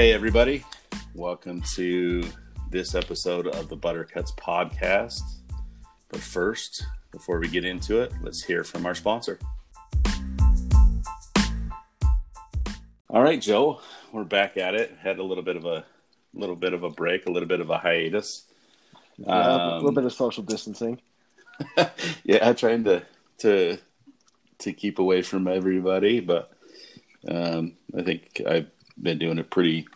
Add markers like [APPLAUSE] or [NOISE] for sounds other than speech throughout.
Hey, everybody. Welcome to this episode of the Buttercuts podcast. But first, before we get into it, let's hear from our sponsor. All right, Joe, we're back at it. Had a little bit of a little bit of a break, a little bit of a hiatus. Yeah, a little bit of social distancing. [LAUGHS] yeah, I trying to to to keep away from everybody, but um, I think I've been doing a pretty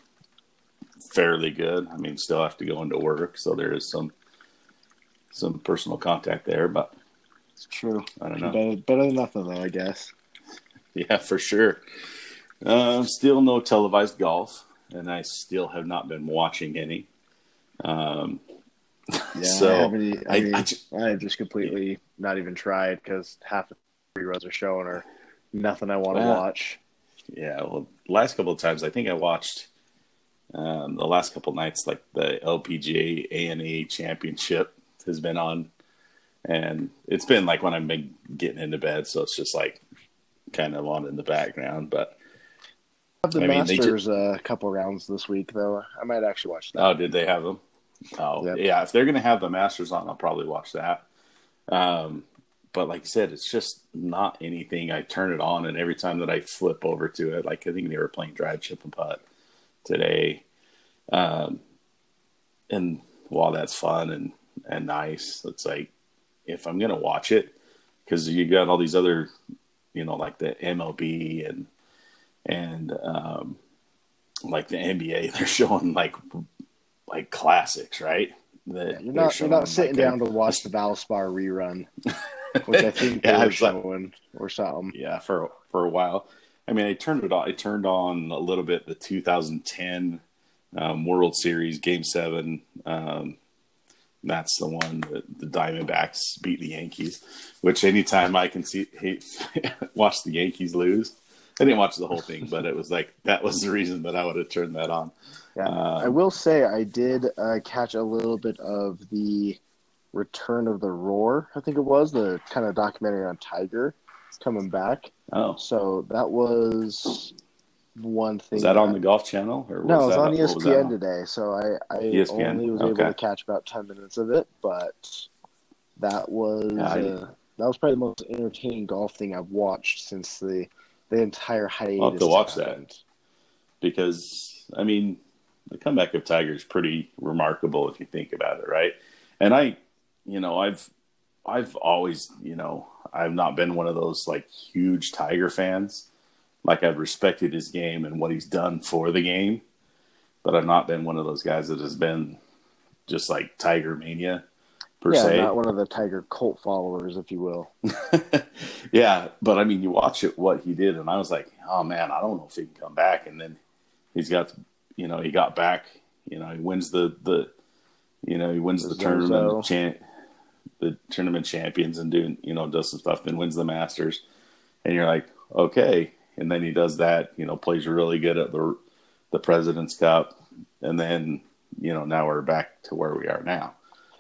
fairly good. I mean, still have to go into work, so there is some some personal contact there, but It's true. I don't know. Better, better than nothing, though, I guess. [LAUGHS] Yeah, for sure. Uh, still no televised golf, and I still have not been watching any. Um, [LAUGHS] Yeah, So, I e- I, mean, I I, just completely not even tried because half the reruns are showing or nothing I want to Wow. watch. yeah, well, last couple of times I think I watched um, the last couple nights, like the LPGA A and E Championship has been on, and it's been like when I've been getting into bed, so it's just like kind of on in the background. But I have the I mean, they ju- Masters a couple rounds this week, though. I might actually watch that. Oh, did they have them? Oh, Yep. yeah. If they're going to have the Masters on, I'll probably watch that. Um, but like I said, it's just not anything. I turn it on, and every time that I flip over to it, like I think they were playing drive, chip, and putt today. Um, and while that's fun and and nice, it's like if I'm going to watch it, because you got all these other, you know, like the MLB and and um, like the NBA, [LAUGHS] they're showing like like classics, right? The, You're not. You're not sitting like, a- down to watch the Valspar rerun, [LAUGHS] which I think Yeah, they were it's like- showing or something. yeah for for a while. I mean, I turned it on. I turned on a little bit the 2010 um, World Series Game Seven. Um, that's the one that the Diamondbacks beat the Yankees. Which anytime I can see hate, [LAUGHS] watch the Yankees lose, I didn't watch the whole thing, but it was like that was the reason that I would have turned that on. Yeah, Um, I will say I did uh, catch a little bit of the Return of the Roar. I think it was the kind of documentary on Tiger coming back. Oh, So that was one thing. was that on the Golf Channel or No, it was that on was ESPN on? today. So I, I ESPN, only was okay. able to catch about ten minutes of it, but that was Yeah, uh, that was probably the most entertaining golf thing I've watched since the the entire hiatus. I'll have to watch that. because I mean the comeback of Tiger is pretty remarkable if you think about it, right? And I, you know, I've I've always, you know, I've not been one of those like huge Tiger fans. Like I've respected his game and what he's done for the game, but I've not been one of those guys that has been just like Tiger mania per Yeah, se. not one of the Tiger cult followers, if you will. [LAUGHS] yeah, but I mean, you watch it what he did, and I was like, oh man, I don't know if he can come back. And then he's got, you know, he got back. You know, he wins the the, you know, he wins the The tournament, champ, the tournament champions, and doing, you know, does some stuff. Then wins the Masters, and you're like, okay. And then he does that. You know, plays really good at the the President's Cup, and then you know now we're back to where we are now.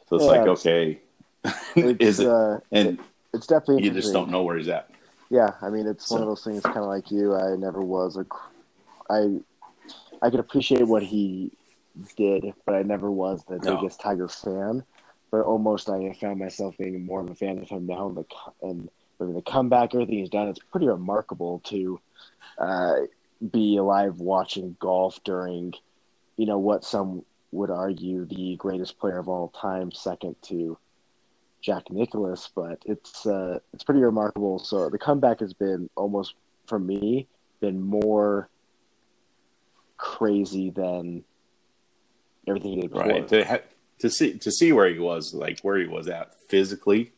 So it's Yeah, like, okay, [LAUGHS] It's, is it? uh, And it's definitely you just don't know where he's at. Yeah, I mean, it's one of those things. Kind of like you, I never was a. I I could appreciate what he did, but I never was the No. biggest Tiger fan. But almost, I found myself being more of a fan of him now. And the and the comeback, everything he's done, it's pretty remarkable to uh, be alive watching golf during, you know, what some would argue the greatest player of all time, second to Jack Nicklaus, but it's uh, it's pretty remarkable. So the comeback has been almost for me been more crazy than everything he did before. right to ha- to see to see where he was like where he was at physically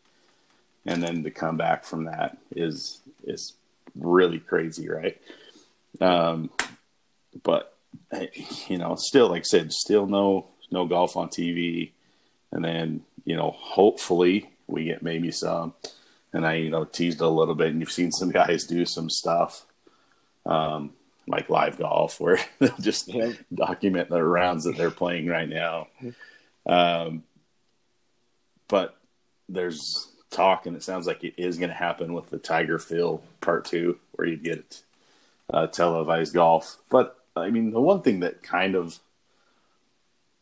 and then to come back from that is is really crazy right um but you know still like i said still no no golf on tv and then you know hopefully we get maybe some and i you know teased a little bit and you've seen some guys do some stuff um like live golf where [LAUGHS] they'll just Yeah. document the rounds that they're playing right now. Um, but there's talk, and it sounds like it is going to happen with the Tiger Phil Part Two, where you get uh, televised golf. But I mean, the one thing that kind of,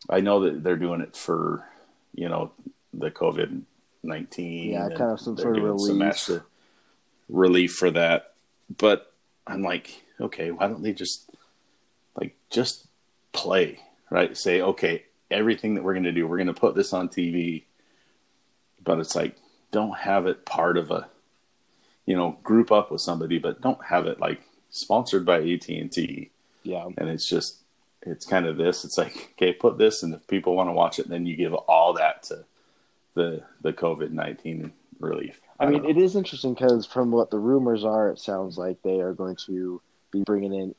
I know that they're doing it for, you know, the COVID nineteen. Yeah, kind of some sort of relief. relief for that. But I'm like, okay, why don't they just like just play, right? Say, okay, everything that we're going to do, we're going to put this on TV, but it's like don't have it part of a, you know, group up with somebody, but don't have it like sponsored by AT and T, Yeah. and it's just it's kind of this. It's like [LAUGHS] okay, put this, and if people want to watch it, then you give all that to the the COVID nineteen relief. I mean, don't it is interesting because from what the rumors are, it sounds like they are going to be bringing in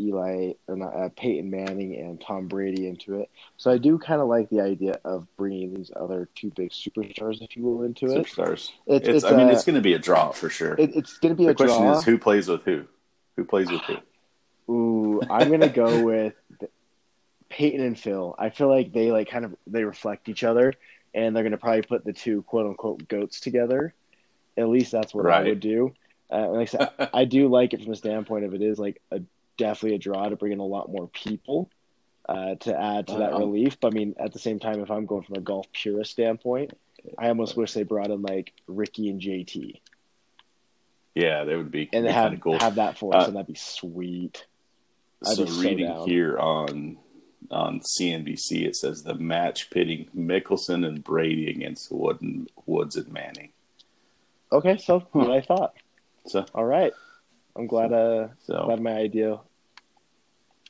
Eli or not uh, Peyton Manning and Tom Brady into it. So I do kind of like the idea of bringing these other two big superstars, if you will, into it. superstars. It's, It's, mean, uh, it's going to be a draw for sure. it- it's going to be the a question draw. is who plays with who? Who plays with who? [SIGHS] Ooh, I'm going to go with Peyton and Phil. I feel like they like kind of they reflect each other, and they're going to probably put the two quote unquote goats together. At least that's what I would do. Uh, like I said, [LAUGHS] I do like it from the standpoint of it is like a definitely a draw to bring in a lot more people uh, to add to that Um, relief. But I mean, at the same time, if I'm going from a golf purist standpoint, I almost wish they brought in like Rickie and JT Yeah, that would be, and be have cool. have that for us, Uh, and that'd be sweet. I'd so be reading down. here on on CNBC, it says the match pitting Mickelson and Brady against Wood and, Woods and Manning. Okay, so Huh. what I thought. So, All right, I'm glad. Uh, so glad my idea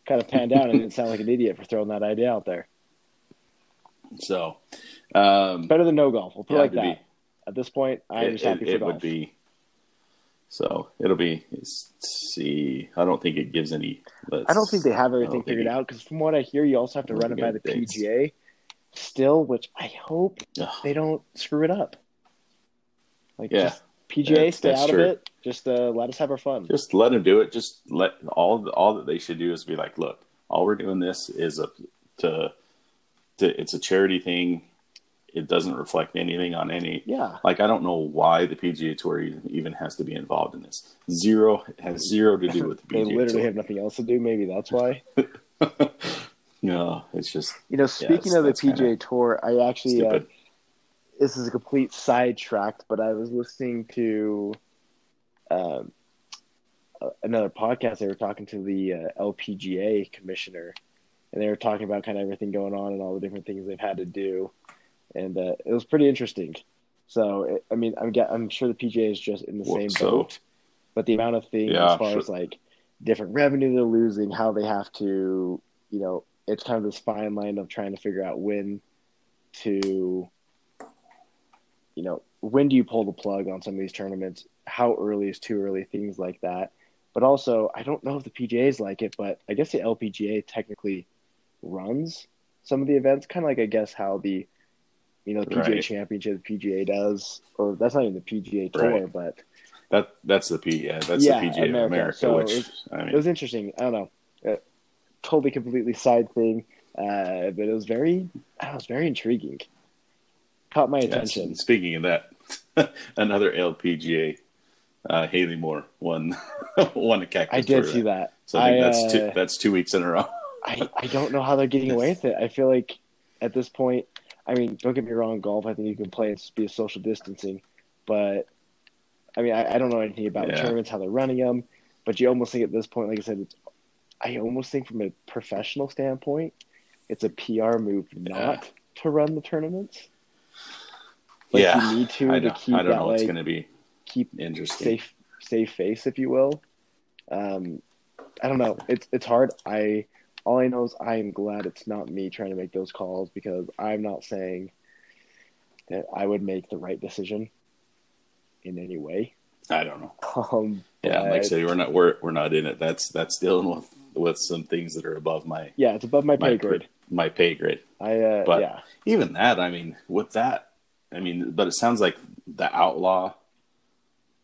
kind of panned out. and didn't sound like an idiot for throwing that idea out there. so um, Better than no golf. We'll put it Yeah, like it'd that. be- At this point, I'm it, just happy it, for it golf. would be. So it'll be. Let's see, I don't think it gives any. I don't think they have everything figured it- out because from what I hear, you also have to run it by the it dates. PGA still, which I hope Ugh. they don't screw it up. Like, Yeah. just PGA, That's- stay that's out true. of it. Just uh, let us have our fun. Just let them do it. Just let all all that they should do is be like, look, all we're doing this is a to, to it's a charity thing. It doesn't reflect anything on any. Yeah. Like I don't know why the PGA Tour even has to be involved in this. Zero has zero to do with the [LAUGHS] PGA. Tour. They literally Tour. have nothing else to do. Maybe that's why. [LAUGHS] [LAUGHS] no, it's just You know, speaking of the PGA Tour, I actually uh. This is a complete sidetrack, but I was listening to um, another podcast. They were talking to the uh, LPGA commissioner, and they were talking about kind of everything going on and all the different things they've had to do, and uh, it was pretty interesting. So, it, I mean, I'm I'm sure the PGA is just in the Well, same so- boat, but the amount of things Yeah, as far sure. as like different revenue they're losing, how they have to, you know, it's kind of this fine line of trying to figure out when to you know, when do you pull the plug on some of these tournaments? How early is too early? Things like that. But also, I don't know if the PGA's like it, but I guess the LPGA technically runs some of the events, kind of like I guess how the you know the PGA Right. Championship, the PGA does, or that's not even the PGA Tour, Right. but that that's the P yeah that's Yeah, the PGA America. of America, So which it's- I it was interesting. I don't know, uh, totally completely side thing, uh, but it was very, know, it was very intriguing. Caught my attention. And speaking of that, [LAUGHS] another LPGA, uh, Haley Moore won [LAUGHS] won a cactus. I did see that. So I think I, that's two uh, that's two weeks in a row. [LAUGHS] I, I don't know how they're getting away with it. I feel like at this point, I mean, don't get me wrong, golf, I think you can play and be a social distancing, but I mean, I, I don't know anything about the Yeah. tournaments, how they're running them, but you almost think at this point, like I said, it's, I almost think from a professional standpoint, it's a PR move not to run the tournaments. Like yeah, you need to I to don't, keep I don't that know what's like going to be keep interesting. safe safe face, if you will. Um, I don't know. It's it's hard. I all I know is I am glad it's not me trying to make those calls because I'm not saying that I would make the right decision in any way. I don't know. [LAUGHS] Um, Yeah, like I but- say, we're not we're we're not in it. That's that's dealing with with some things that are above my yeah, it's above my my pay grade. my pay grade. I uh, But- yeah, Even that, I mean, with that, I mean, but it sounds like the outlaw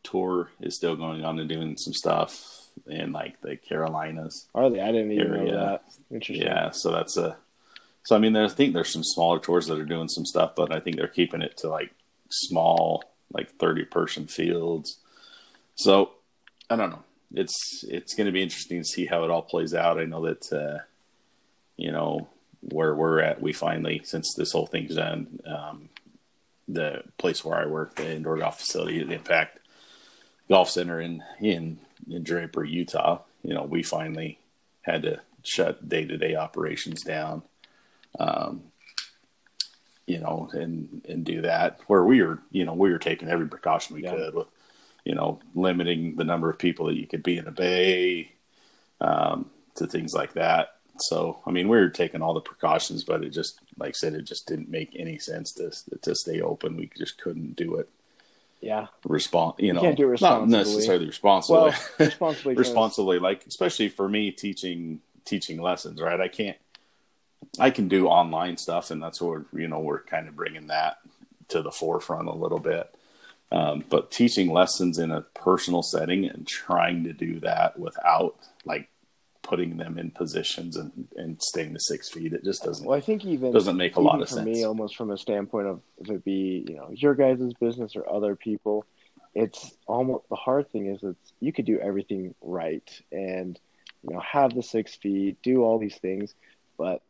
tour is still going on and doing some stuff in like the Carolinas. are they? I didn't even know that. Interesting. Yeah, so that's a. So I mean, I think there's some smaller tours that are doing some stuff, but I think they're keeping it to like small, like thirty person fields. So I don't know. it's it's going to be interesting to see how it all plays out. I know that uh, you know where we're at. We finally, since this whole thing's done, um, the place where I work, the indoor golf facility, the Impact Golf Center in in in Draper, Utah. You know, we finally had to shut day to day operations down. Um, you know, and and do that where we were, you know, we were taking every precaution we yeah. could with, you know, limiting the number of people that you could be in a bay, um, to things like that. So, I mean, we were taking all the precautions, but it just, like I said, it just didn't make any sense to to stay open. We just couldn't do it. Yeah. Respond, you know, you can't do it not necessarily responsibly. Well, [LAUGHS] responsibly, responsibly, like especially for me teaching teaching lessons, right? I can't I can do online stuff, and that's what you know we're kind of bringing that to the forefront a little bit. Um, but teaching lessons in a personal setting and trying to do that without like putting them in positions and, and staying to six feet, it just doesn't. Well, I think even doesn't make a lot of sense for sense. me, almost from a standpoint of if it be you know your guys' business or other people, it's almost the hard thing is it's you could do everything right and you know have the six feet, do all these things, but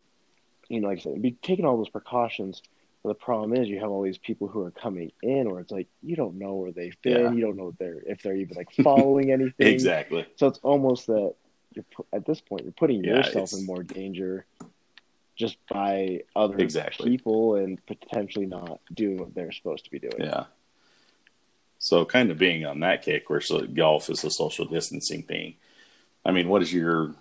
you know, like I said, be taking all those precautions. But the problem is, you have all these people who are coming in, where it's like you don't know where they've been, yeah. you don't know if they're if they're even like following [LAUGHS] anything. exactly. So it's almost that you're at this point you're putting yeah, yourself in more danger just by other exactly. people and potentially not doing what they're supposed to be doing. Yeah. So kind of being on that kick where so golf is a social distancing thing. I mean, what is your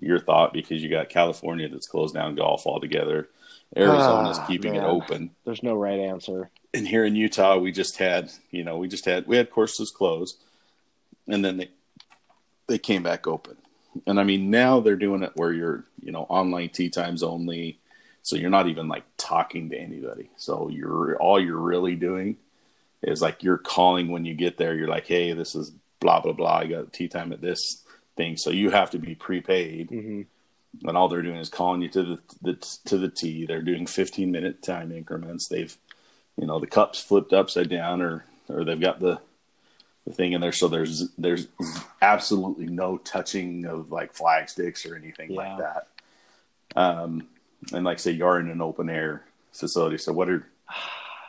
your thought because you got California that's closed down golf altogether. Arizona's ah, keeping man. it open. There's no right answer. And here in Utah, we just had, you know, we just had we had courses closed, and then they they came back open. And I mean, now they're doing it where you're, you know, online tee times only, so you're not even like talking to anybody. So you're all you're really doing is like you're calling when you get there. You're like, hey, this is blah blah blah. I got tee time at this thing. So you have to be prepaid. Mm-hmm. And all they're doing is calling you to the, the to the tee. They're doing 15 minute time increments. They've, you know, the cups flipped upside down, or or they've got the the thing in there. So there's there's absolutely no touching of like flag sticks or anything yeah. like that. Um, and like say you're in an open air facility. So what are,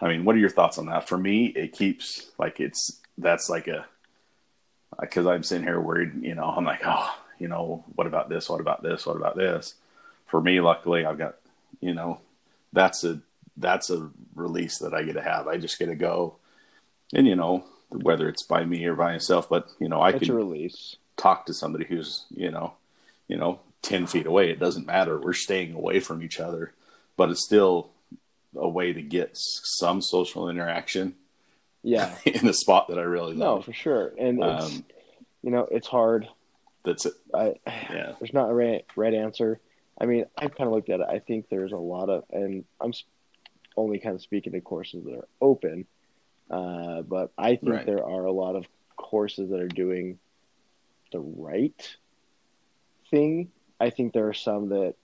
I mean, what are your thoughts on that? For me, it keeps like it's that's like a because I'm sitting here worried, you know, I'm like, oh, you know, what about this? What about this? What about this? For me, luckily, I've got, you know, that's a that's a release that I get to have. I just get to go, and you know, whether it's by me or by myself, but you know, I can release talk to somebody who's, you know, you know, ten feet away. It doesn't matter. We're staying away from each other, but it's still a way to get some social interaction yeah [LAUGHS] in the spot that I really love. No, for sure. And it's um, you know, it's hard. That's it. I yeah. There's not a right, right answer. I mean, I've kind of looked at it. I think there's a lot of, and I'm only kind of speaking to courses that are open, uh, but I think right. there are a lot of courses that are doing the right thing. I think there are some that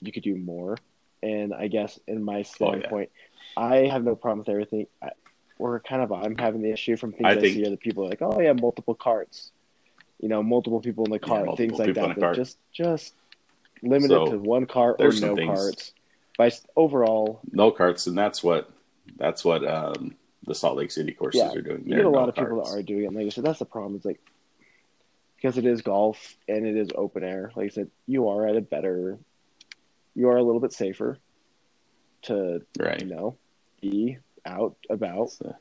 you could do more. And I guess in my standpoint, oh, yeah. I have no problem with everything. I, we're kind of I'm having the issue from things I, I think, see other people are like, oh yeah, multiple carts, you know, multiple people in the cart, yeah, things like that. But just just limit so, to one cart or no carts. By overall, no carts, and that's what that's what um, the Salt Lake City courses yeah, are doing. You get a lot of carts. people that are doing it. And like I said, that's the problem. It's like because it is golf and it is open air. Like I said, you are at a better, you are a little bit safer to right. you know be out about, so.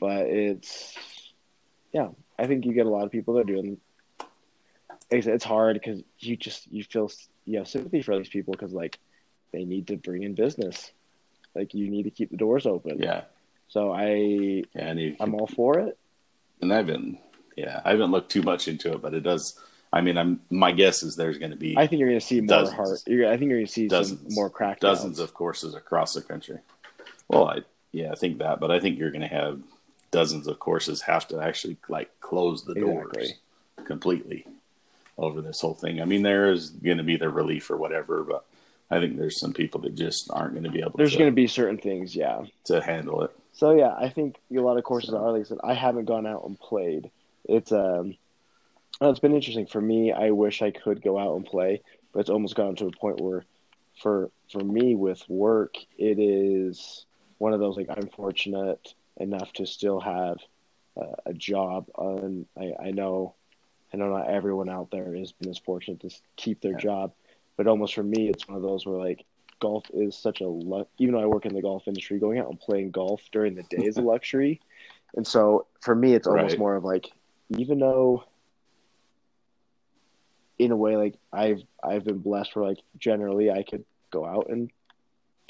but it's yeah. I think you get a lot of people that are doing. It's hard because you just you feel you have sympathy for these people because like they need to bring in business, like you need to keep the doors open. Yeah. So I yeah, and you, I'm all for it. And I haven't yeah I haven't looked too much into it, but it does. I mean, I'm my guess is there's going to be. I think you're going to see more dozens, heart. I think you're going to see dozens, more crackdowns. Dozens of courses across the country. Well, I yeah, I think that, but I think you're going to have dozens of courses have to actually like close the doors completely over this whole thing. I mean, there is going to be the relief or whatever, but I think there's some people that just aren't going to be able. To. There's going to be certain things, yeah, to handle it. So yeah, I think a lot of courses are. Like I said, I haven't gone out and played. It's um, It's been interesting for me. I wish I could go out and play, but it's almost gotten to a point where, for for me with work, it is one of those like I'm fortunate enough to still have uh, a job. And I, I know, I know not everyone out there has been as fortunate to keep their Yeah. job, but almost for me, it's one of those where like golf is such a luck. Even though I work in the golf industry, going out and playing golf during the day is a [LAUGHS] luxury. And so for me, it's almost Right. more of like, even though in a way like I've I've been blessed where like generally I could go out and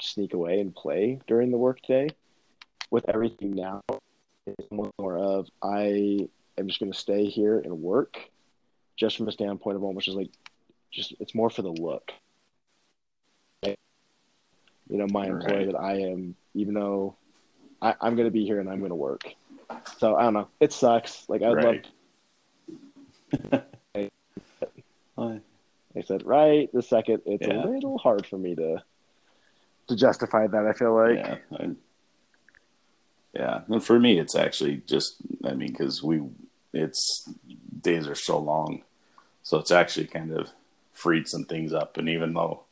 sneak away and play during the workday. With everything now, it's more of I am just going to stay here and work, just from a standpoint of almost just like, just it's more for the look. You know, my employer Right. that I am, even though I, I'm going to be here and I'm going to work. So I don't know. It sucks. Like I'd love right. Well, [LAUGHS] I said, right the second, it's Yeah. a little hard for me to to justify that. I feel like yeah, I, yeah. And for me, it's actually just I mean, because we it's days are so long, so it's actually kind of freed some things up. And even though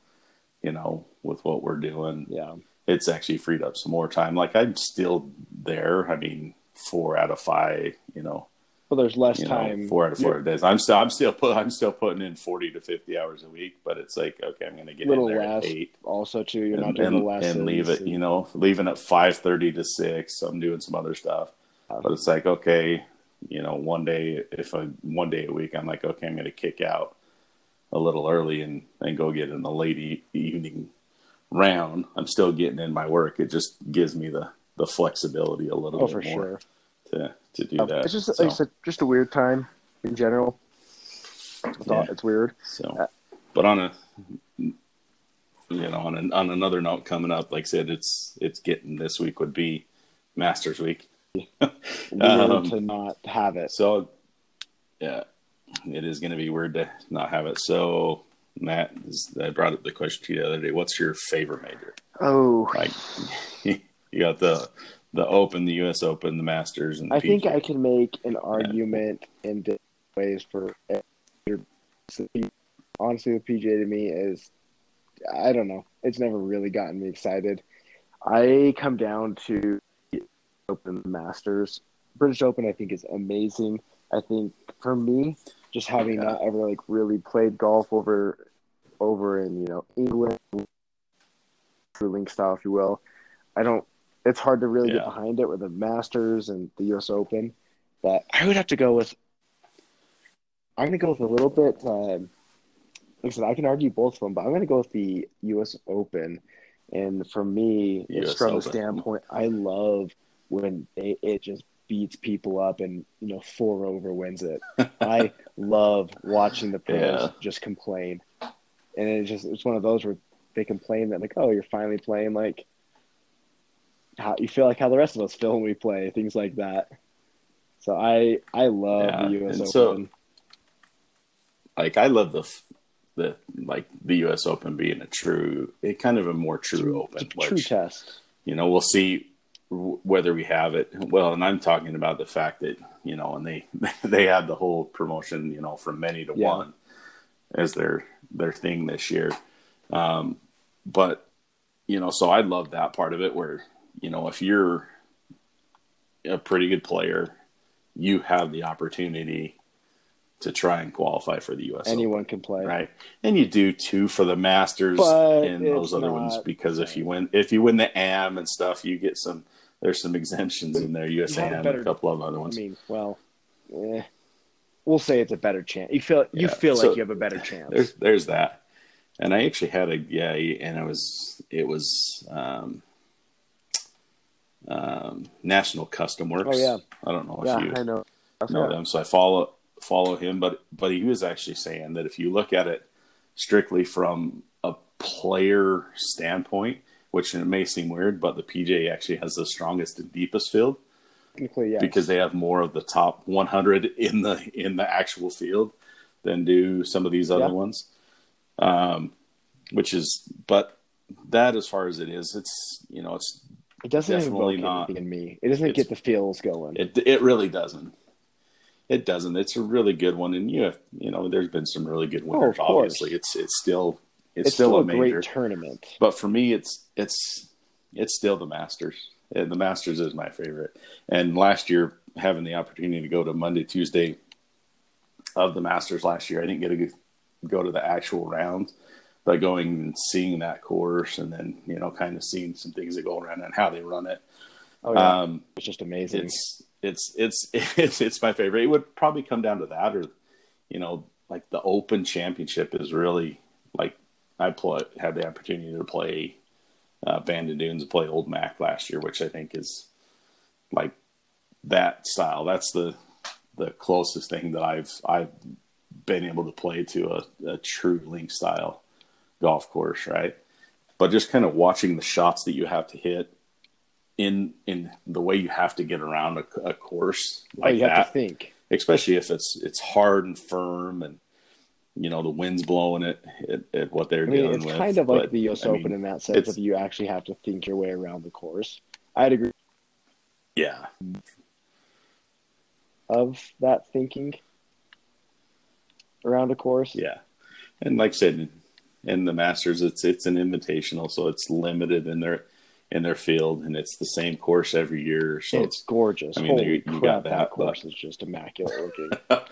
you know with what we're doing, yeah, it's actually freed up some more time. Like I'm still there. I mean, four out of five. You know, Well, there's less time. know, four out of four days. I'm still, I'm still put, I'm still putting in forty to fifty hours a week. But it's like, okay, I'm going to get Little in there less, at eight Also, too, you're not doing and, the lessons and leave it. and- You know, leaving at five thirty to six. I'm doing some other stuff. Uh, But it's like, okay, you know, one day if I one day a week, I'm like, okay, I'm going to kick out a little early and and go get in the late e- evening round. I'm still getting in my work. It just gives me the the flexibility a little Oh, bit for more sure. to to do Uh, that. It's just so, like I said, just a weird time in general. It's, Yeah. it's weird. so, but on a you know on an, on another note coming up, like I said, it's it's getting this week would be Masters week. [LAUGHS] Um, to not have it. So, yeah, it is going to be weird to not have it. So, Matt, I brought up the question to you the other day. What's your favorite major? Oh, Like, [LAUGHS] you got the the Open, the U.S. Open, the Masters, and the I think I can make an argument in different ways for. Honestly, the PGA to me is, I don't know. It's never really gotten me excited. I come down to the Open Masters. British Open, I think, is amazing. I think for me, just having not ever like really played golf over, over in you know England, true link style, if you will. I don't. It's hard to really Yeah. get behind it with the Masters and the U.S. Open, but I would have to go with. I'm going to go with a little bit. Um, like I said, I can argue both of them, but I'm going to go with the U.S. Open. And for me, it's US from the standpoint I love when they, it just beats people up and you know four over wins it. [LAUGHS] I love watching the pros Yeah. just complain, and it's just it's one of those where they complain that like, oh, you're finally playing like how you feel like how the rest of us feel when we play things like that. So I I love Yeah, the U.S. and so- Open. like I love the the like the U.S. Open being a true, it kind of a more true Open, true which test. you know we'll see whether we have it. Well, and I'm talking about the fact that you know, and they [LAUGHS] they had the whole promotion, you know, from many to Yeah. one as their their thing this year. Um, but you know, so I love that part of it where you know if you're a pretty good player, you have the opportunity to try and qualify for the U.S. Open Anyone can play. right? And you do too for the Masters But and those other ones because if you win, if you win the AM and stuff, you get some. There's some exemptions in there, USAM a and better- a couple of other ones. I mean, well, eh, we'll say it's a better chance. You feel you Yeah. feel So- like you have a better chance. There's there's that, and I actually had a yeah, and it was it was um, um, National Custom Works. Oh, yeah. I don't know if yeah, you I know. know Yeah. them. So I follow follow him, but but he was actually saying that if you look at it strictly from a player standpoint, which it may seem weird, but the PJ actually has the strongest and deepest field Technically, yeah. because they have more of the top 100 in the in the actual field than do some of these other Yeah. ones. Um, which is, but that as far as it is, it's you know it's it doesn't definitely not. in me. It doesn't get the feels going. it it really doesn't. It doesn't. It's a really good one, and you have, you know, there's been some really good winners. Oh, obviously, it's it's still it's, It's, still, still, a a major. great tournament. But for me, it's it's it's still the Masters. The Masters is my favorite. And last year, having the opportunity to go to Monday, Tuesday of the Masters last year, I didn't get to go to the actual round, but going and seeing that course, and then you know, kind of seeing some things that go around and how they run it. Oh yeah, Um, it's just amazing. it's it's it's [LAUGHS] it's it's my favorite. It would probably come down to that, or you know, like the Open Championship is really like I play had the opportunity to play uh, Bandon Dunes and play Old Mac last year, which I think is like that style. That's the the closest thing that I've I've been able to play to a, a true link style golf course, right? But just kind of watching the shots that you have to hit in in the way you have to get around a, a course oh, like you have that, to think. especially if it's it's hard and firm and you know the wind's blowing it at, at what they're I mean, dealing it's with. kind of like But, the US I mean, Open in that sense it's- of you actually have to think your way around the course. I'd agree Yeah, of that thinking around a course. yeah, and like I said, in the Masters, it's it's an invitational, so it's limited in their in their field, and it's the same course every year. So it's gorgeous. I mean, Holy you- you crap, got that, that, course but- is just immaculate looking. [LAUGHS] oh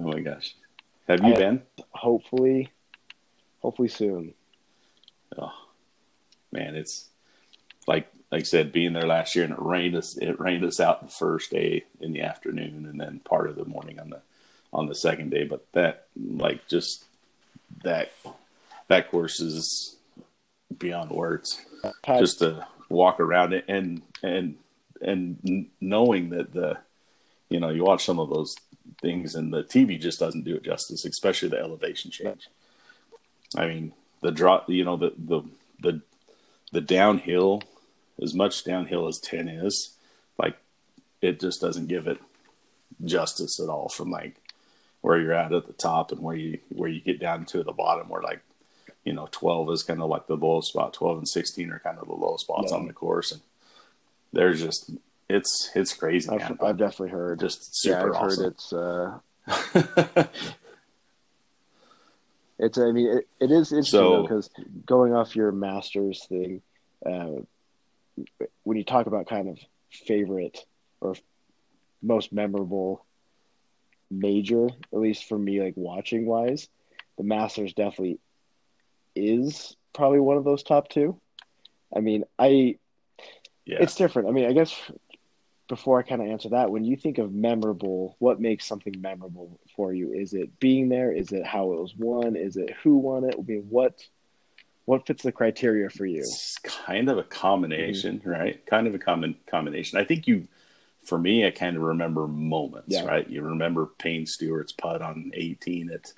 my gosh, have you I- been? hopefully, hopefully soon. Oh man, it's like like I said, being there last year and it rained us it rained us out the first day in the afternoon and then part of the morning on the on the second day. But that like just that that course is beyond words. Just to walk around it and and and knowing that the you know you watch some of those things and the TV just doesn't do it justice, especially the elevation change. I mean, the drop, you know, the the the the downhill, as much downhill as ten is, like it just doesn't give it justice at all. From like where you're at at the top and where you where you get down to the bottom, where like you know twelve is kind of like the lowest spot. Twelve and sixteen are kind of the lowest spots Yeah. on the course, and there's just it's it's crazy. I've, man. I've definitely heard. just yeah, super I've awesome. heard it's. Uh, [LAUGHS] it's. I mean, it, it is interesting So- because going off your masters thing, uh, when you talk about kind of favorite or most memorable major, at least for me, like watching wise, the Masters definitely is probably one of those top two. I mean, I yeah. it's different. I mean, I guess before I kind of answer that, when you think of memorable, what makes something memorable for you? Is it being there? Is it how it was won? Is it who won it? I mean, what what fits the criteria for you? It's kind of a combination, right? Kind of a common combination. I think you, for me, I kind of remember moments, Yeah. right? You remember Payne Stewart's putt on 18 at,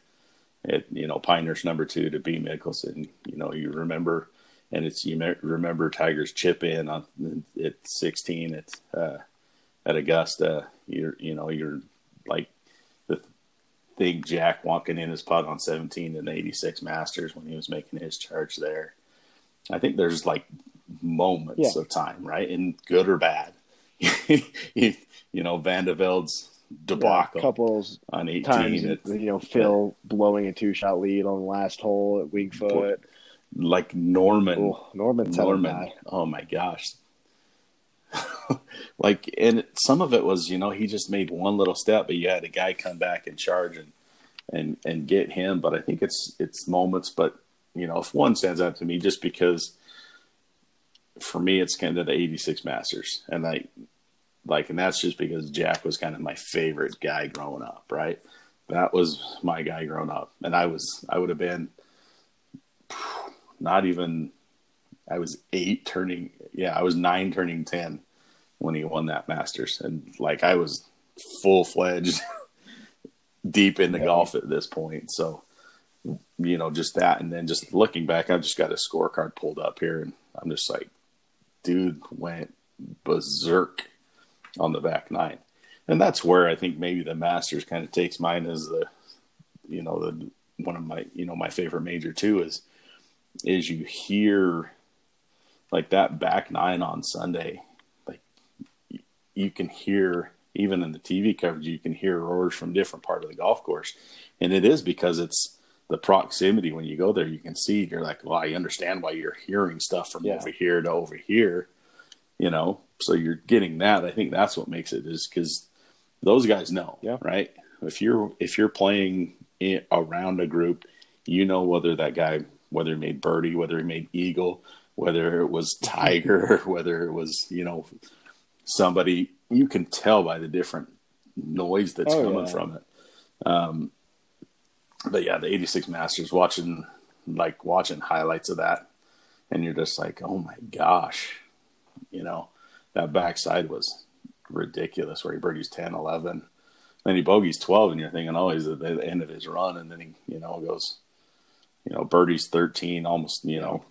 at you know Pinehurst number two to beat Mickelson. You know, you remember, and it's you remember Tiger's chip in on at 16 at uh, at Augusta. You're you know you're like the big Jack walking in his putt on 17 and 86 Masters when he was making his charge there. I think there's like moments Yeah. of time, right? And good or bad. [LAUGHS] you, you know, Van de Velde's debacle Yeah, couples on 18. times, It, you know, Phil blowing a two shot lead on the last hole at Winged Foot. like Norman. Oh, Norman's Norman. Oh my gosh. [LAUGHS] like, and some of it was, you know, he just made one little step, but you had a guy come back and charge and, and, and get him. But I think it's, it's moments, but you know, if one stands out to me just because for me, it's kind of the 86 masters and I like, and that's just because Jack was kind of my favorite guy growing up. Right. That was my guy growing up. And I was, I would have been [SIGHS] not even I was eight turning yeah, I was nine turning ten when he won that Masters. And like I was full fledged [LAUGHS] deep into Yeah. golf at this point. So you know, just that and then just looking back, I've just got a scorecard pulled up here and I'm just like, dude went berserk on the back nine. And that's where I think maybe the Masters kind of takes mine as the you know, the one of my you know, my favorite major too is is you hear like that back nine on Sunday, you can hear even in the TV coverage, you can hear roars from different part of the golf course, and it is because it's the proximity. When you go there, you can see. You're like, well, I understand why you're hearing stuff from Yeah. over here to over here, you know. So you're getting that. I think that's what makes it is because those guys know, Yeah. right? If you're if you're playing in, around a group, you know whether that guy whether he made birdie, whether he made eagle, whether it was [LAUGHS] tiger, whether it was you know somebody. You can tell by the different noise that's Oh, coming yeah. from it. Um, but yeah, the '86 Masters, watching like watching highlights of that, and you're just like, oh my gosh, you know, that backside was ridiculous. Where he birdies 10, 11, then he bogeys 12, and you're thinking, oh, he's at the end of his run, and then he, you know, goes, you know, birdies 13, almost, you know,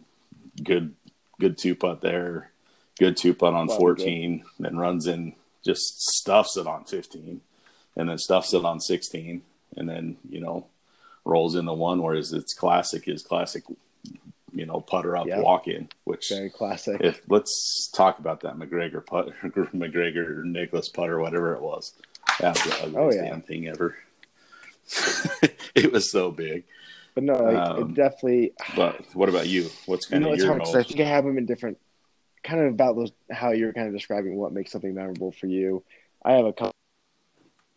good, good two putt there, good two putt on Wow, 14, then runs in, just stuffs it on 15, and then stuffs it on 16, and then you know, rolls in the one. Whereas it's classic is classic, you know, putter up Yeah. walk in, which Very classic. if let's talk about that MacGregor putt, [LAUGHS] MacGregor Nicklaus putter, whatever it was. That was the ugliest Oh, yeah. damn thing ever. [LAUGHS] it was so big. but no, like, um, it definitely. But what about you? What's You kind know, of your hard because I think I have them in different, kind of about those how you're kind of describing what makes something memorable for you. I have a couple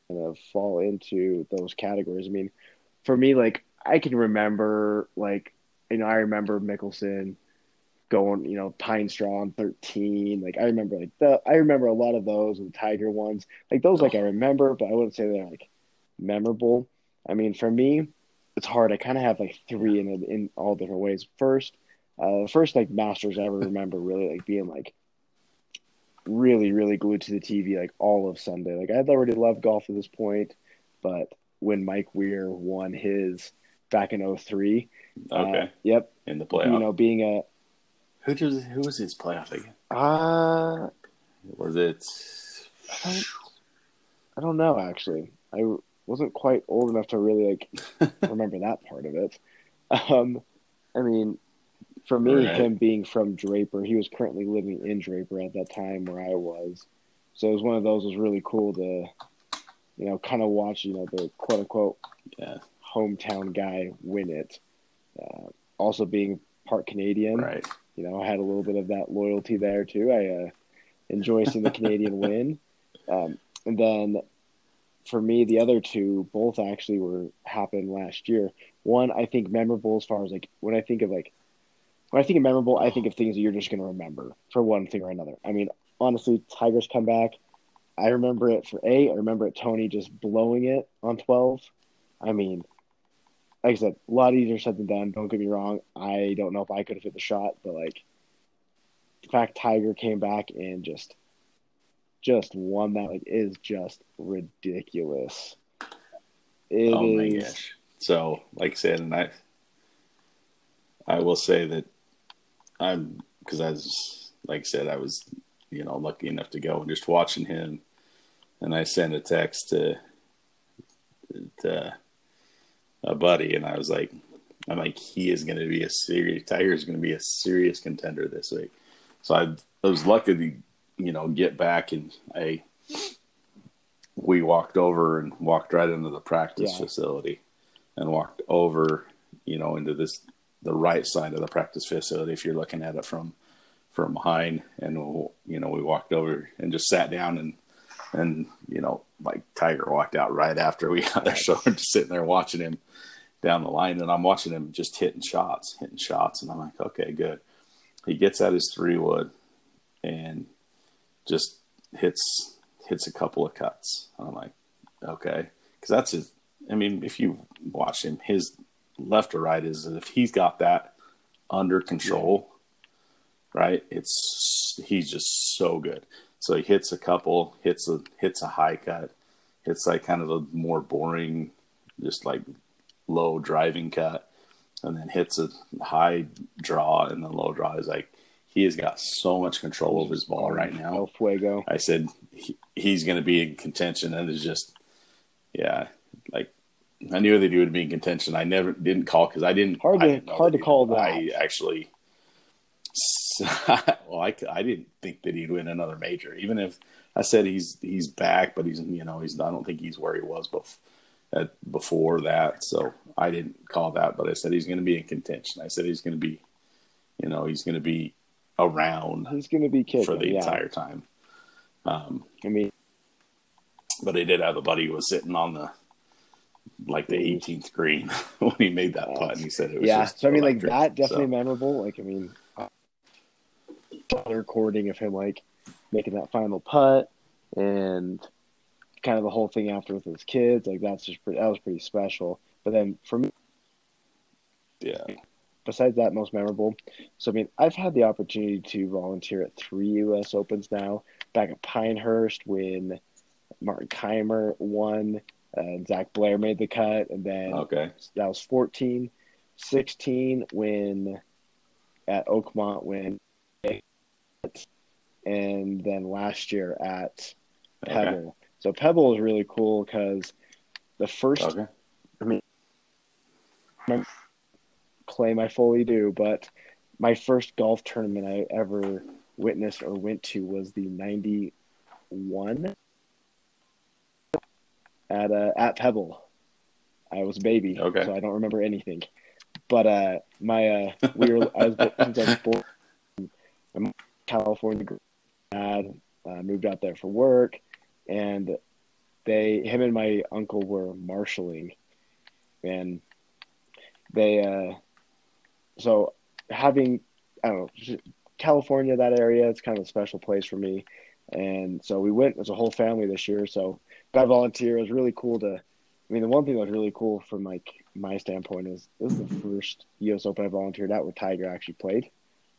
kind of fall into those categories. I mean, for me, like I can remember, like you know, I remember Mickelson going, you know, Pine Straw on thirteen. Like I remember, like the I remember a lot of those and Tiger ones. Like those, like I remember, but I wouldn't say they're like memorable. I mean, for me, it's hard. I kind of have like three in in all different ways. First, uh, the first like Masters I ever remember really like being like really really glued to the TV like all of Sunday. Like I'd already loved golf at this point, but when Mike Weir won his back in 03, Okay, uh, yep, in the playoff. you know, being a who does who was his playoff again? uh, Was it? I don't, I don't know actually. I wasn't quite old enough to really like [LAUGHS] remember that part of it. Um, I mean, for me, Right. him being from Draper, he was currently living in Draper at that time where I was. So it was one of those. Was really cool to, you know, kind of watch, you know, the quote unquote Yeah, hometown guy win it. Uh, also being part Canadian, right. you know, I had a little bit of that loyalty there too. I uh, enjoy seeing the Canadian [LAUGHS] win. Um, and then for me, the other two both actually were happened last year. One, I think memorable as far as like when I think of like when I think of memorable, I think of things that you're just going to remember for one thing or another. I mean, honestly, Tigers come back. I remember it for A. I remember it Tony just blowing it on 12. I mean, like I said, a lot easier said than done. Don't get me wrong. I don't know if I could have hit the shot, but like the fact Tiger came back and just just won that like is just ridiculous. It oh my is- gosh. So, like I said, and I, I will say that I'm because I was like I said, I was you know lucky enough to go and just watching him, and I sent a text to to a buddy, and I was like, I'm like, he is going to be a serious Tiger is going to be a serious contender this week. So I, I was lucky to you know get back and I we walked over and walked right into the practice Yeah. facility and walked over, you know, into this the right side of the practice facility if you're looking at it from from behind. And you know we walked over and just sat down and and you know like Tiger walked out right after we [LAUGHS] got there. So we're just sitting there watching him down the line and I'm watching him just hitting shots hitting shots. And I'm like okay good. He gets at his three wood and just hits hits a couple of cuts. I'm like okay. Because that's his I mean if you watch him his left or right is if he's got that under control right it's he's just so good so he hits a couple hits a hits a high cut hits like kind of a more boring just like low driving cut and then hits a high draw and the low draw is like he has got so much control over his ball right now El Fuego. I said he, he's going to be in contention, and it's just, yeah, like I knew that he would be in contention. I never didn't call because I didn't Hard to- hard to call that. I actually [LAUGHS] well, I, I didn't think that he'd win another major. Even if I said he's he's back, but he's you know he's I don't think he's where he was before at, before that. So I didn't call that, but I said he's going to be in contention. I said he's going to be, you know, he's going to be around. He's going to be kicking, for the yeah. entire time. Um, I mean, but he did have a buddy who was sitting on the like the 18th green [LAUGHS] when he made that putt, and he said it was yeah. just So I mean, like that definitely So, memorable. Like I mean, the recording of him like making that final putt and kind of the whole thing after with his kids. Like that's just pretty, that was pretty special. But then for me, yeah, besides that, most memorable. So I mean, I've had the opportunity to volunteer at three U.S. Opens now. Back at Pinehurst when Martin Kaymer won, uh, Zac Blair made the cut, and then okay, that was 14 16 when at oakmont when and then last year at okay, pebble. So pebble is really cool because the first okay, I mean, claim i fully do but my first golf tournament i ever witnessed or went to was the 91 at uh, at pebble. I was a baby Okay. so i don't remember anything. But uh my uh we were i was [LAUGHS] since i was born I'm california grad uh, moved out there for work and they him and my uncle were marshaling. And they uh so having i don't know california that area it's kind of a special place for me. And so we went as a whole family this year so got volunteer it was really cool to i mean the one thing that was really cool from like my standpoint is this is the first us open i volunteered at where tiger actually played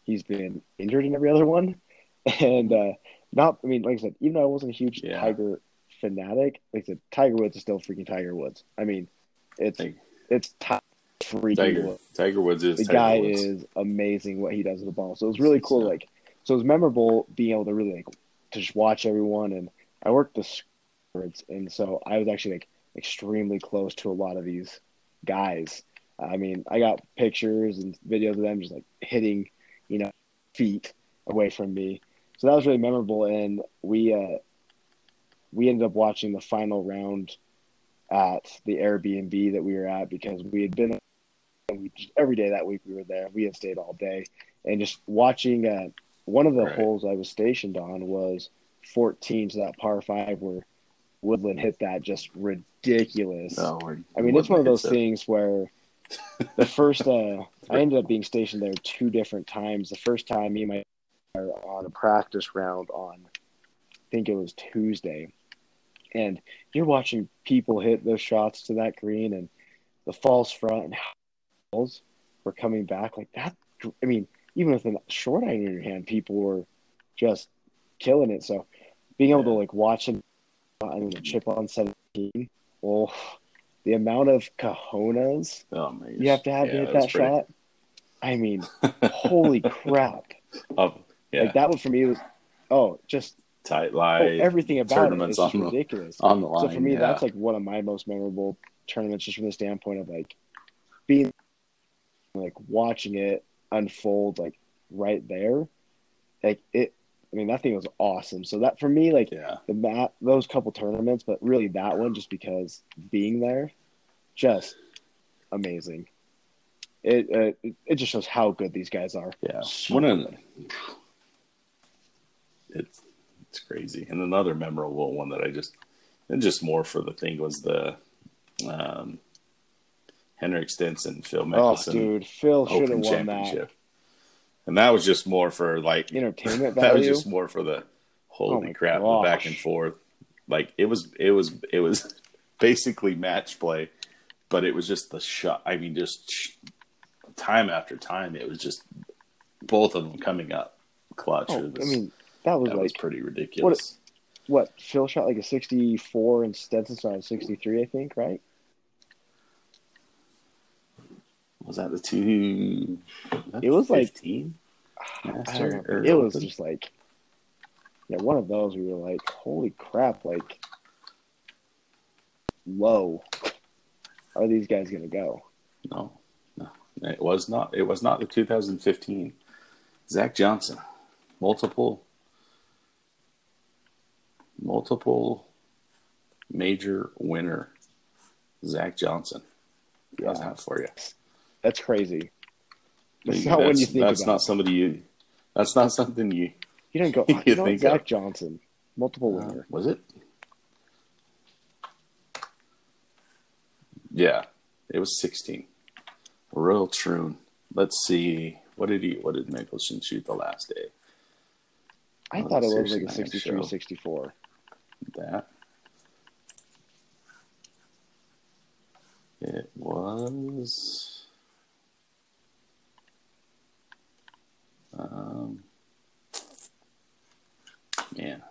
he's been injured in every other one [LAUGHS] and uh not i mean like i said even though i wasn't a huge Yeah. tiger fanatic like i said tiger woods is still freaking tiger woods i mean it's Tiger- it's Ti- freaking Tiger Woods. Tiger Woods is the Tiger guy Woods. is amazing what he does with the ball so it was really cool Yeah. like so it was memorable being able to really like to just watch everyone and i worked the and so i was actually like extremely close to a lot of these guys. I mean i got pictures and videos of them just like hitting you know feet away from me. So that was really memorable. And we uh we ended up watching the final round at the airbnb that we were at because we had been we just, every day that week we were there. We had stayed all day. And just watching uh one of the Right. holes i was stationed on was 14 to that par five where woodland hit that just ridiculous No, I mean, it's one of those it's a- things where the [LAUGHS] first, uh, I ended up being stationed there two different times. The first time, me and my were on a practice round on, I think it was Tuesday, and you're watching people hit those shots to that green and the false front and balls were coming back like that. I mean, even with a short iron in your hand, people were just killing it. So being able to like watch him, I mean, a chip on 17, well, the amount of cojones Oh you have to have yeah, to hit that pretty- shot. I mean, [LAUGHS] holy crap! Oh, yeah, Like that one for me was, oh, just tight oh, line. everything about it is on the- ridiculous. on the line. so for me, yeah. that's like one of my most memorable tournaments, just from the standpoint of like being like watching it unfold like right there. Like it, I mean, that thing was awesome. So that for me, like yeah, the mat those couple tournaments, but really that one just because being there, just amazing. It uh, it, just shows how good these guys are. yeah. So One of it's it's crazy. And another memorable one that I just and just more for the thing was the um, Henrik Stenson, Phil Oh, Mickelson dude, Phil should have won that. And that was just more for like Entertainment [LAUGHS] that was just more for the Oh holy my crap, the back and forth. Like it was, it was, it was [LAUGHS] basically match play, but it was just the shot. I mean, just time after time, it was just both of them coming up clutch. Oh, It I mean, that was that like was pretty ridiculous. what Phil shot like a sixty-four and Stenson shot a sixty-three, I think, right? Was that the two? It was like- fifteen. I Master or It was just like, yeah, one of those. We were like, holy crap! Like, low. How are these guys gonna go? No, no, it was not. It was not the 2015. Zach Johnson, multiple, multiple major winner. Zach Johnson. How's Yeah. that for you? That's crazy. That's That's, not when you think that's about not somebody you. That's not something you. [LAUGHS] You don't go. [LAUGHS] you You know, think Zach of. Johnson, multiple Uh, winner. was it? Yeah, it was sixteen. Royal Troon. Let's see. What did he? What did Mickelson shoot the last day? I Oh, thought it was like a I think 63, 64. That. It was. Um, man.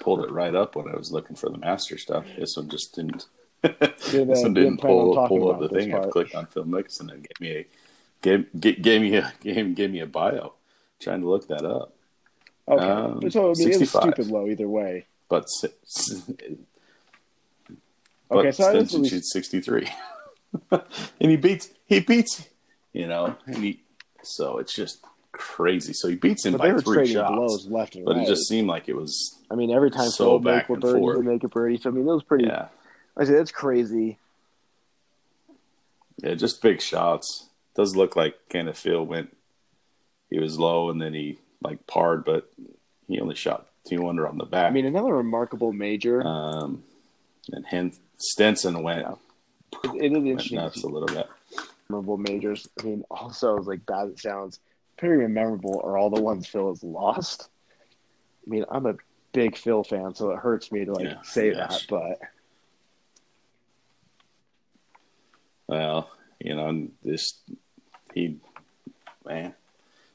Pulled it right up when I was looking for the master stuff. This one just didn't. Did, [LAUGHS] this one didn't didn't plan on pull, pull up the thing. I clicked on Phil Mickelson and gave me a gave, gave, me a [LAUGHS] gave, gave me a bio. Trying to look that up, Okay, Um, so I mean, it was 65. stupid low either way. but s- Okay, so Stenson least- shoots 63 [LAUGHS] and he beats he beats you know and he so it's just crazy so he beats him But they by were three trading shots blows left and but right. it just seemed like it was I mean, every time so Phil would make a birdie, forth. make a birdie. So I mean, it was pretty. yeah I said that's crazy. yeah just big shots does look like kind of Phil went he was low and then he like parred but he only shot two under on the back I mean, another remarkable major. um and Hen- Stenson went, Yeah. it, it is interesting. nuts a little bit memorable majors. I mean, also like bad it sounds, pretty memorable are all the ones Phil has lost. I mean, I'm a big Phil fan, so it hurts me to like Yeah, say yes. that, but Well, you know, this he man,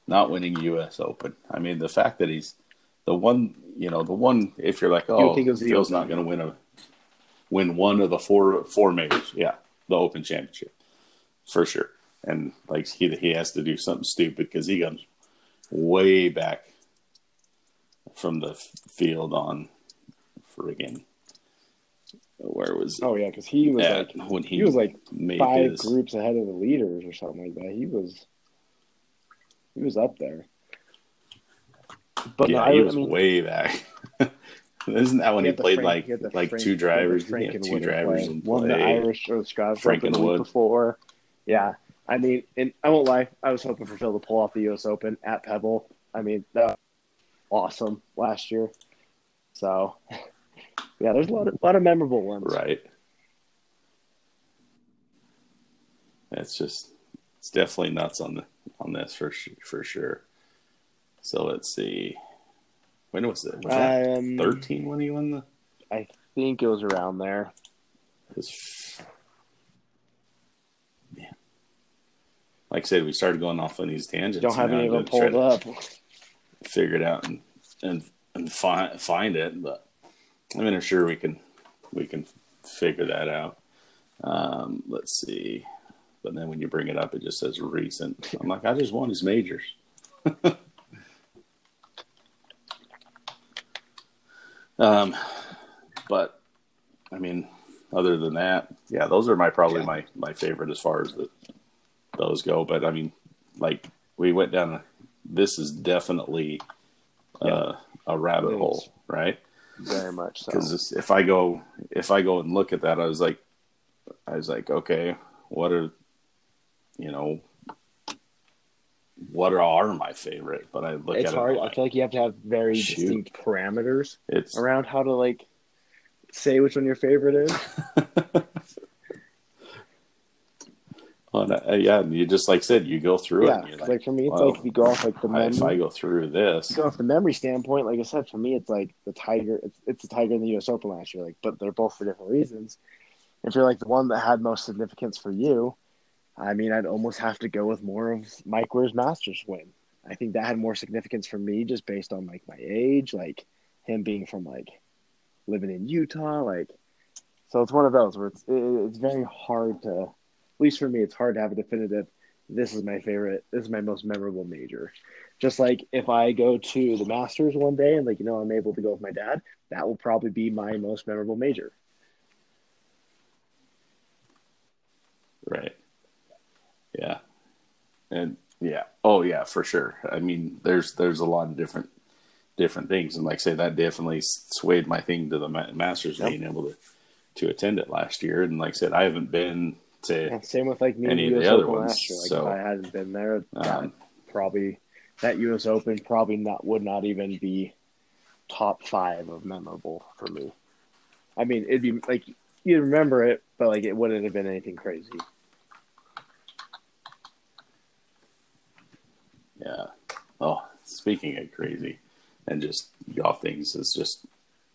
not winning U.S. Open. I mean, the fact that he's the one, you know, the one. If you're like, oh, think it was the Phil's not going to win a win one of the four four majors. Yeah, the Open Championship for sure. And like he he has to do something stupid because he comes way back from the f- field on friggin' where was oh yeah, because he was at like when he, he was like made five his, groups ahead of the leaders or something like that. He was he was up there. But yeah, no, he I was mean, way back. [LAUGHS] Isn't that when he he, played Frank- like like Frank- two he had the drivers? He had two drivers play. and won the. Irish or the Scottish the week Frankenwood. before. Yeah, I mean, and I won't lie, I was hoping for Phil to pull off the U.S. Open at Pebble. I mean, that was awesome last year. So, [LAUGHS] yeah, there's a lot of lot of memorable ones. Right. It's just it's definitely nuts on the on this for for sure. So let's see. When was it? Was that Um, thirteen when he won the? I think it was around there. His, Like I said, we started going off on these tangents. Don't have any of them pulled up. Figure it out and and and find find it, but I mean, I'm sure we can we can figure that out. Um, let's see. But then when you bring it up, it just says recent. I'm like, I just won his majors. [LAUGHS] um, but I mean, other than that, yeah, those are my probably Yeah. my my favorite as far as the those go. But I mean, like we went down. A, this is definitely uh, a rabbit hole, right? Very much so. because if I go if I go and look at that, I was like, I was like, okay, what are you know, what are, are my favorite? But I look it's at hard. it, I feel like you have to have very Shoot. distinct parameters it's around how to like say which one your favorite is. [LAUGHS] well, uh, yeah. You just like said, you go through it. yeah, And like, like, for me, it's like if you go off like the I- if I go through this, go off the memory standpoint. Like I said, for me, it's like the Tiger. It's it's the Tiger in the U.S. Open last year. Like, but they're both for different reasons. If you're like the one that had most significance for you, I mean, I'd almost have to go with more of Mike Weir's Masters win. I think that had more significance for me just based on like my age, like him being from like living in Utah, like. So it's one of those where it's it, it's very hard to, least for me, it's hard to have a definitive. This is my favorite. This is my most memorable major. Just like if I go to the Masters one day and like you know I'm able to go with my dad, that will probably be my most memorable major. right? Yeah, and Yeah. Oh yeah, for sure. I mean, there's there's a lot of different different things, and like I say, that definitely swayed my thing to the Masters Yep. being able to to attend it last year. And like I said, I haven't been to Yeah, same with like me Any and of the other Open ones. Like so, if I hadn't been there, that um, probably that US Open probably not would not even be top five of memorable for me. I mean, it'd be like you'd remember it, but like it wouldn't have been anything crazy. yeah. Oh, speaking of crazy and just golf things, it's just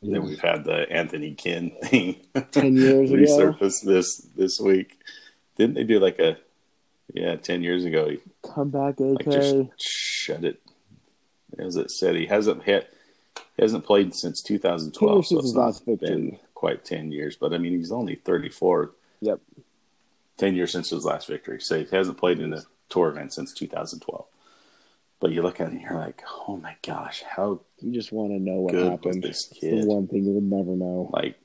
that we've had the Anthony Kim [LAUGHS] thing Ten years ago, resurface this this week. Didn't they do like a yeah ten years ago? He come back, like AK. just shut it. As it said, he hasn't hit, he hasn't played since 2012, Ten years so since it's last victory. been quite ten years. But I mean, he's only 34. Yep. Ten years since his last victory, so he hasn't played in a tour event since 2012. But you look at it and you're like, oh my gosh, how You just want to know what good was happened. this It's kid? the one thing you'll never know. like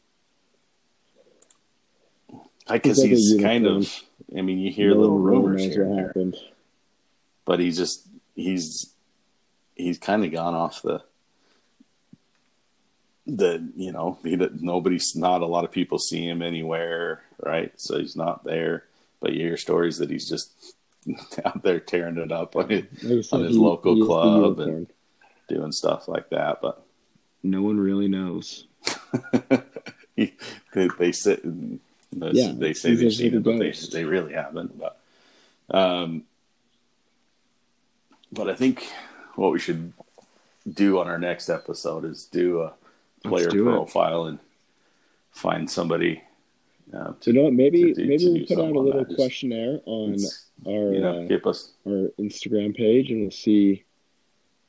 because like a he's unicorn. kind of i mean you hear No little one really rumors knows here and there happened. but he's just he's he's kind of gone off the the you know he nobody's not a lot of people see him anywhere right so he's not there but you hear stories that he's just [LAUGHS] out there tearing it up on, it, said, on his he- local he club and doing stuff like that but No one really knows. [LAUGHS] he, they, they say they, Yeah, they say they've seen it, but they, they really haven't. But um, but I think what we should do on our next episode is do a player do it. profile and find somebody. Uh, So you know what? Maybe To do- maybe to we'll put out a little questionnaire on our you know, uh, keep us. our Instagram page, and we'll see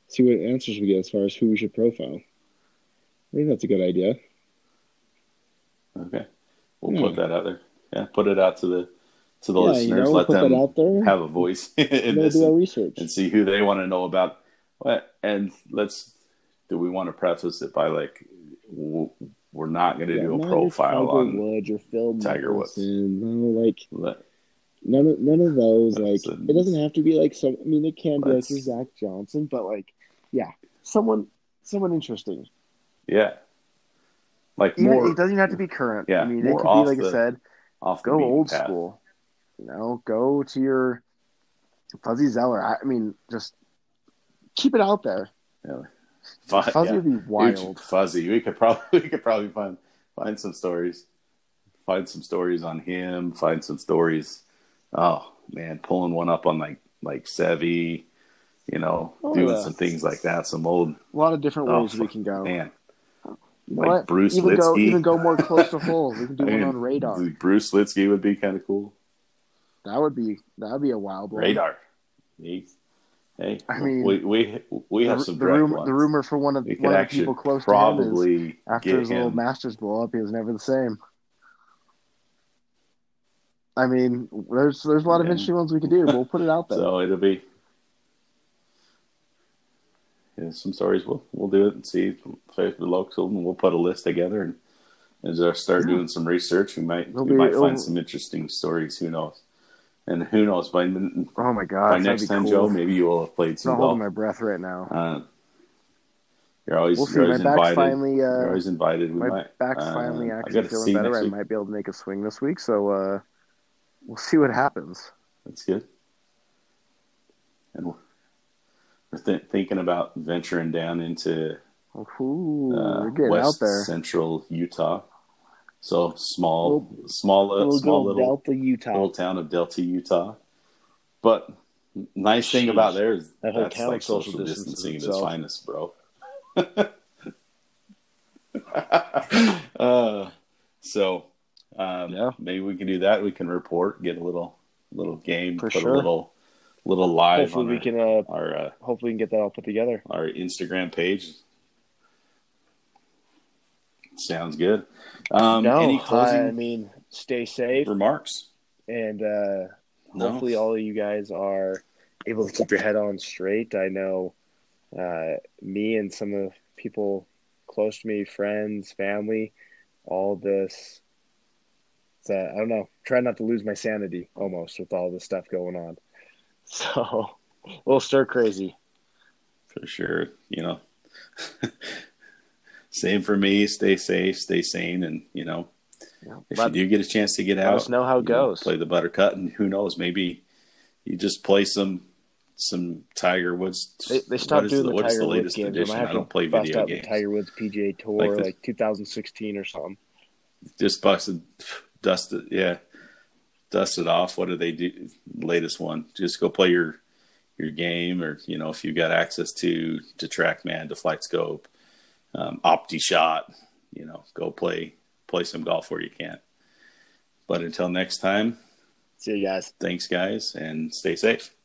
see what answers we get as far as who we should profile. I think that's a good idea. Okay, we'll Yeah. put that out there. Yeah, put it out to the to the yeah, listeners. you know, we'll Let them out there. have a voice [LAUGHS] in and this. do our and- research. and see who they want to know about. What and let's do we want to preface it by like we're not going to Yeah, do a profile your Tiger on Woods or Phil Tiger Woods. No, like none of none of those. Like That's a- it doesn't have to be like some. I mean, it can be like That's- your Zach Johnson, but like yeah, someone someone interesting. yeah like Even- more it doesn't have to be current. Yeah, I mean, it could be like the I said, off go old path. school. You know, go to your Fuzzy Zoeller. I, I mean, just keep it out there. Fu- Fuzzy yeah. would be Huge wild. fuzzy we could probably [LAUGHS] we could probably find find some stories find some stories on him find some stories oh man pulling one up on like like Seve you know Oh, doing yeah. some things like that some old A lot of different Oh, ways we can go. man You like what? Bruce even go even go more close to holes. We can [LAUGHS] do I one mean, on radar. Bruce Lietzke would be kind of cool. That would be that would be a wild one. Radar. He, hey, I mean, we we we have the, some the rumor, the rumor for one of one of the people close to him is probably after his little. Masters blow up, he was never the same. I mean, there's there's a lot of interesting ones we could do. We'll put it out there. [LAUGHS] So it'll be yeah, some stories. We'll we'll do it and see if the local, and we'll put a list together and as I start doing some research, we might It'll we be- might it'll- find some interesting stories. Who knows? And who knows? By oh my god! by next time, Joe, maybe you will have played some. I'm some not golf. holding my breath right now. Uh, you're always We'll see. you're My always back's invited. finally you're uh, always invited. We my might. back's uh, finally I actually feeling better. I might be able to make a swing this week. So uh, we'll see what happens. That's good. And we're we're th- thinking about venturing down into Ooh, uh, we're west out there. central Utah. So small, Little- small, uh, Little, small little little Delta, Utah. little town of Delta, Utah. But nice thing about there is That that's like social social distancing at its finest, bro. [LAUGHS] uh, so um, Yeah. Maybe we can do that. We can report, get a little little game, For put sure. a little little live Hopefully on we our, can. Uh, our uh, hopefully we can get that all put together. our Instagram page. Sounds good. Um, no, any closing I mean, stay safe, remarks? and uh, No. hopefully all of you guys are able to keep your head on straight. I know uh, me and some of the people close to me, friends, family, all this. It's, uh, I don't know. Try not to lose my sanity almost with all this stuff going on. [LAUGHS] So a little stir crazy. For sure. You know, [LAUGHS] same for me. Stay safe, stay sane, and you know, Yeah. if you do get a chance to get let out, us know how it you know, goes. play the buttercut, and who knows, maybe you just play some some Tiger Woods. They, they stopped is doing the, what is Tiger Woods latest games. They edition? might I don't play video games. Tiger Woods PGA Tour Like like, 2016 or something. Just busted, dusted, yeah, dusted off. What do they do? Latest one. Just go play your your game, or you know, if you've got access to to TrackMan, to Flight Scope, um, OptiShot, you know, go play play some golf where you can. But until next time, See you guys. thanks guys, and stay safe.